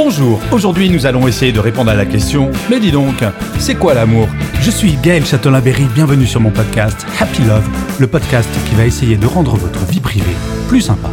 Bonjour, aujourd'hui nous allons essayer de répondre à la question Mais dis donc, c'est quoi l'amour? Je suis Gaël Châtelain-Berry, bienvenue sur mon podcast Happy Love, le podcast qui va essayer de rendre votre vie privée plus sympa.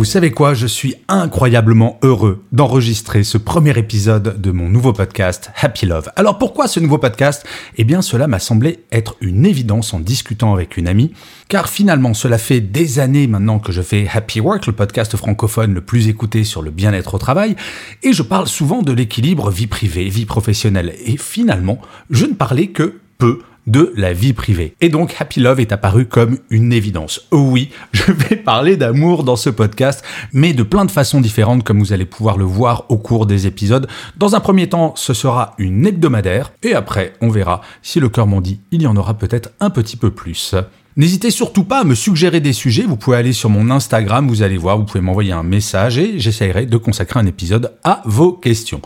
Vous savez quoi, je suis incroyablement heureux d'enregistrer ce premier épisode de mon nouveau podcast Happy Love. Alors pourquoi ce nouveau podcast? Eh bien cela m'a semblé être une évidence en discutant avec une amie, car finalement cela fait des années maintenant que je fais Happy Work, le podcast francophone le plus écouté sur le bien-être au travail, et je parle souvent de l'équilibre vie privée, vie professionnelle, et finalement je ne parlais que peu de la vie privée. Et donc Happy Love est apparu comme une évidence. Oh oui, je vais parler d'amour dans ce podcast, mais de plein de façons différentes comme vous allez pouvoir le voir au cours des épisodes. Dans un premier temps, ce sera une hebdomadaire, et après, on verra si le cœur m'en dit, il y en aura peut-être un petit peu plus. N'hésitez surtout pas à me suggérer des sujets, vous pouvez aller sur mon Instagram, vous allez voir, vous pouvez m'envoyer un message et j'essayerai de consacrer un épisode à vos questions.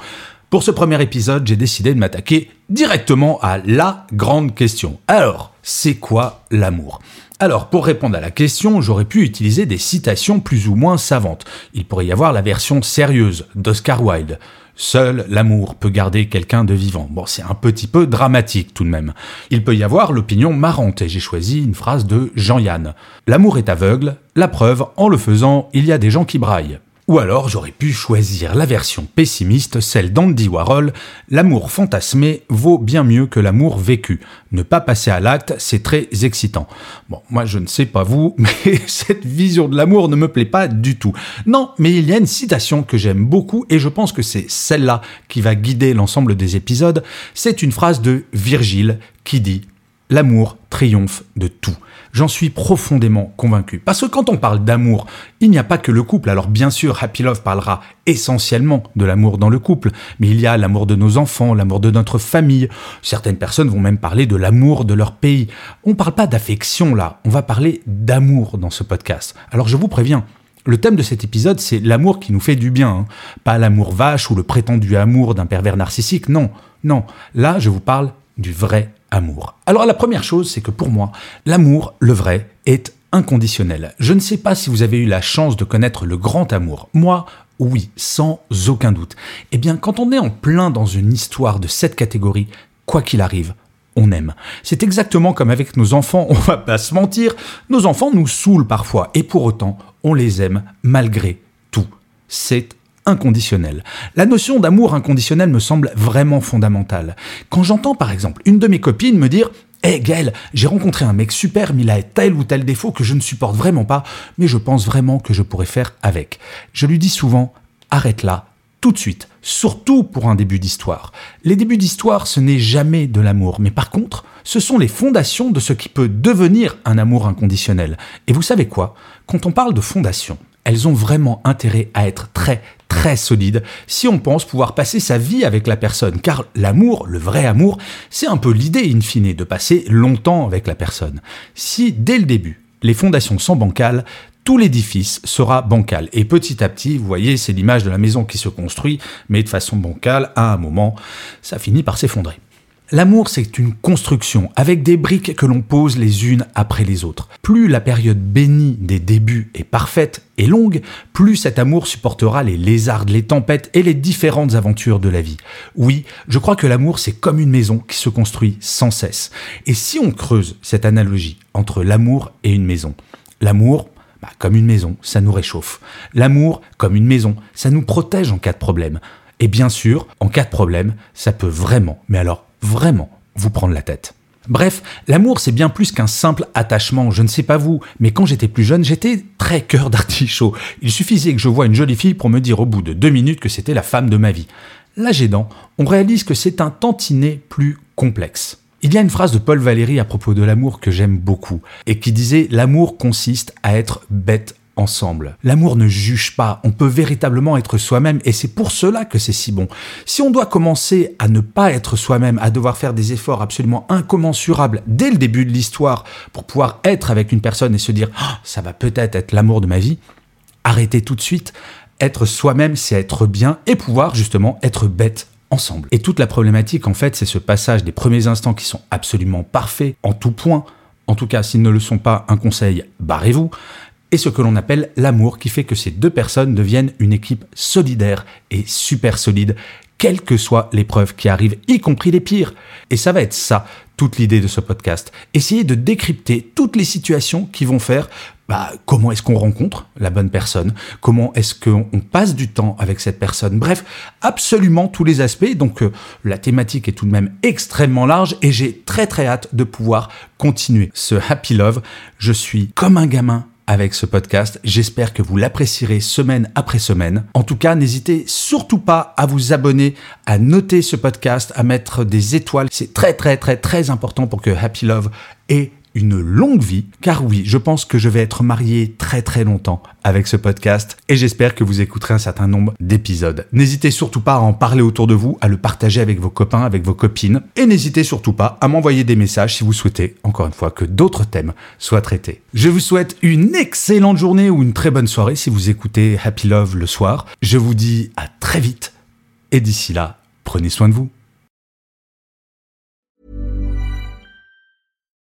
Pour ce premier épisode, j'ai décidé de m'attaquer directement à la grande question. Alors, c'est quoi l'amour? Alors, pour répondre à la question, j'aurais pu utiliser des citations plus ou moins savantes. Il pourrait y avoir la version sérieuse d'Oscar Wilde. Seul l'amour peut garder quelqu'un de vivant. Bon, c'est un petit peu dramatique tout de même. Il peut y avoir l'opinion marrante, et j'ai choisi une phrase de Jean-Yann. L'amour est aveugle, la preuve, en le faisant, il y a des gens qui braillent. Ou alors j'aurais pu choisir la version pessimiste, celle d'Andy Warhol, l'amour fantasmé vaut bien mieux que l'amour vécu. Ne pas passer à l'acte, c'est très excitant. Bon, moi je ne sais pas vous, mais cette vision de l'amour ne me plaît pas du tout. Non, mais il y a une citation que j'aime beaucoup et je pense que c'est celle-là qui va guider l'ensemble des épisodes. C'est une phrase de Virgile qui dit L'amour triomphe de tout. J'en suis profondément convaincu. Parce que quand on parle d'amour, il n'y a pas que le couple. Alors bien sûr, Happy Love parlera essentiellement de l'amour dans le couple, mais il y a l'amour de nos enfants, l'amour de notre famille. Certaines personnes vont même parler de l'amour de leur pays. On ne parle pas d'affection là, on va parler d'amour dans ce podcast. Alors je vous préviens, le thème de cet épisode, c'est l'amour qui nous fait du bien, hein. pas l'amour vache ou le prétendu amour d'un pervers narcissique, non, non. Là, je vous parle du vrai Alors la première chose, c'est que pour moi, l'amour, le vrai, est inconditionnel. Je ne sais pas si vous avez eu la chance de connaître le grand amour. Moi, oui, sans aucun doute. Eh bien, quand on est en plein dans une histoire de cette catégorie, quoi qu'il arrive, on aime. C'est exactement comme avec nos enfants, on va pas se mentir, nos enfants nous saoulent parfois, et pour autant, on les aime malgré tout. C'est inconditionnel. La notion d'amour inconditionnel me semble vraiment fondamentale. Quand j'entends par exemple une de mes copines me dire Hé hey Gaël, j'ai rencontré un mec super, mais il a tel ou tel défaut que je ne supporte vraiment pas, mais je pense vraiment que je pourrais faire avec. Je lui dis souvent Arrête là, tout de suite, surtout pour un début d'histoire. Les débuts d'histoire, ce n'est jamais de l'amour, mais par contre, ce sont les fondations de ce qui peut devenir un amour inconditionnel. Et vous savez quoi? Quand on parle de fondation, elles ont vraiment intérêt à être très très solides si on pense pouvoir passer sa vie avec la personne, car l'amour, le vrai amour, c'est un peu l'idée in fine de passer longtemps avec la personne. Si dès le début, les fondations sont bancales, tout l'édifice sera bancal. Et petit à petit, vous voyez, c'est l'image de la maison qui se construit, mais de façon bancale, à un moment, ça finit par s'effondrer. L'amour, c'est une construction avec des briques que l'on pose les unes après les autres. Plus la période bénie des débuts est parfaite et longue, plus cet amour supportera les lézardes, les tempêtes et les différentes aventures de la vie. Oui, je crois que l'amour, c'est comme une maison qui se construit sans cesse. Et si on creuse cette analogie entre l'amour et une maison, l'amour, bah, comme une maison, ça nous réchauffe. L'amour, comme une maison, ça nous protège en cas de problème. Et bien sûr, en cas de problème, ça peut vraiment, mais alors vraiment vous prendre la tête. Bref, l'amour c'est bien plus qu'un simple attachement, je ne sais pas vous, mais quand j'étais plus jeune, j'étais très cœur d'artichaut. Il suffisait que je voie une jolie fille pour me dire au bout de deux minutes que c'était la femme de ma vie. L'âge aidant, on réalise que c'est un tantinet plus complexe. Il y a une phrase de Paul Valéry à propos de l'amour que j'aime beaucoup, et qui disait L'amour consiste à être bête ensemble. L'amour ne juge pas, on peut véritablement être soi-même et c'est pour cela que c'est si bon. Si on doit commencer à ne pas être soi-même, à devoir faire des efforts absolument incommensurables dès le début de l'histoire pour pouvoir être avec une personne et se dire Ah, ça va peut-être être l'amour de ma vie, arrêtez tout de suite. Être soi-même, c'est être bien et pouvoir justement être bête ensemble. Et toute la problématique, en fait, c'est ce passage des premiers instants qui sont absolument parfaits en tout point. En tout cas, s'ils ne le sont pas, un conseil, barrez-vous et ce que l'on appelle l'amour qui fait que ces deux personnes deviennent une équipe solidaire et super solide, quelles que soient les preuves qui arrivent, y compris les pires. Et ça va être ça, toute l'idée de ce podcast. Essayer de décrypter toutes les situations qui vont faire bah, comment est-ce qu'on rencontre la bonne personne, comment est-ce qu'on passe du temps avec cette personne, bref, absolument tous les aspects. Donc euh, la thématique est tout de même extrêmement large et j'ai très très hâte de pouvoir continuer ce Happy Love. Je suis comme un gamin avec ce podcast. J'espère que vous l'apprécierez semaine après semaine. En tout cas, n'hésitez surtout pas à vous abonner, à noter ce podcast, à mettre des étoiles. C'est très très très très important pour que Happy Love ait une longue vie, car oui, je pense que je vais être marié très très longtemps avec ce podcast et j'espère que vous écouterez un certain nombre d'épisodes. N'hésitez surtout pas à en parler autour de vous, à le partager avec vos copains, avec vos copines et n'hésitez surtout pas à m'envoyer des messages si vous souhaitez, encore une fois, que d'autres thèmes soient traités. Je vous souhaite une excellente journée ou une très bonne soirée si vous écoutez Happy Love le soir. Je vous dis à très vite et d'ici là, prenez soin de vous.